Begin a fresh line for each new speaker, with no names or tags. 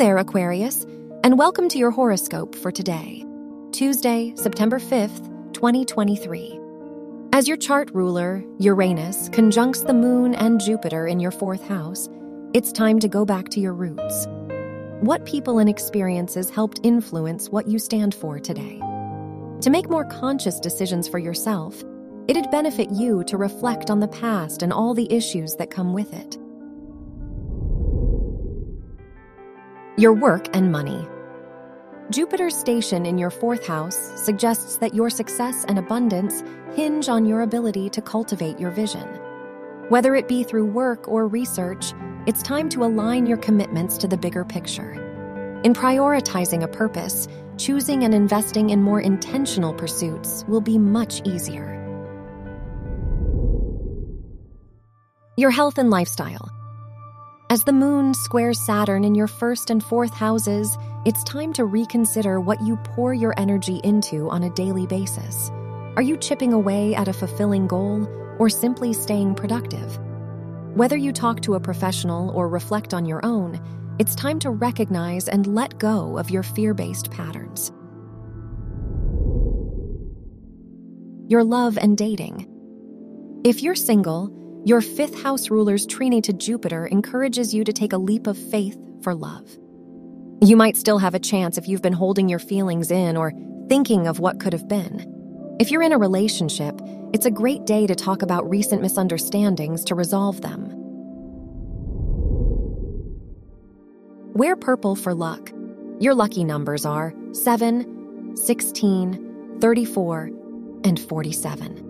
there, Aquarius, and welcome to your horoscope for today, Tuesday, September 5th, 2023. As your chart ruler, Uranus, conjuncts the moon and Jupiter in your fourth house, it's time to go back to your roots. What people and experiences helped influence what you stand for today? To make more conscious decisions for yourself, it'd benefit you to reflect on the past and all the issues that come with it. Your work and money. Jupiter's station in your fourth house suggests that your success and abundance hinge on your ability to cultivate your vision. Whether it be through work or research, it's time to align your commitments to the bigger picture. In prioritizing a purpose, choosing and investing in more intentional pursuits will be much easier. Your health and lifestyle. As the moon squares Saturn in your first and fourth houses, it's time to reconsider what you pour your energy into on a daily basis. Are you chipping away at a fulfilling goal or simply staying productive? Whether you talk to a professional or reflect on your own, it's time to recognize and let go of your fear based patterns. Your love and dating. If you're single, your fifth house ruler's trine to Jupiter encourages you to take a leap of faith for love. You might still have a chance if you've been holding your feelings in or thinking of what could have been. If you're in a relationship, it's a great day to talk about recent misunderstandings to resolve them. Wear purple for luck. Your lucky numbers are 7, 16, 34, and 47.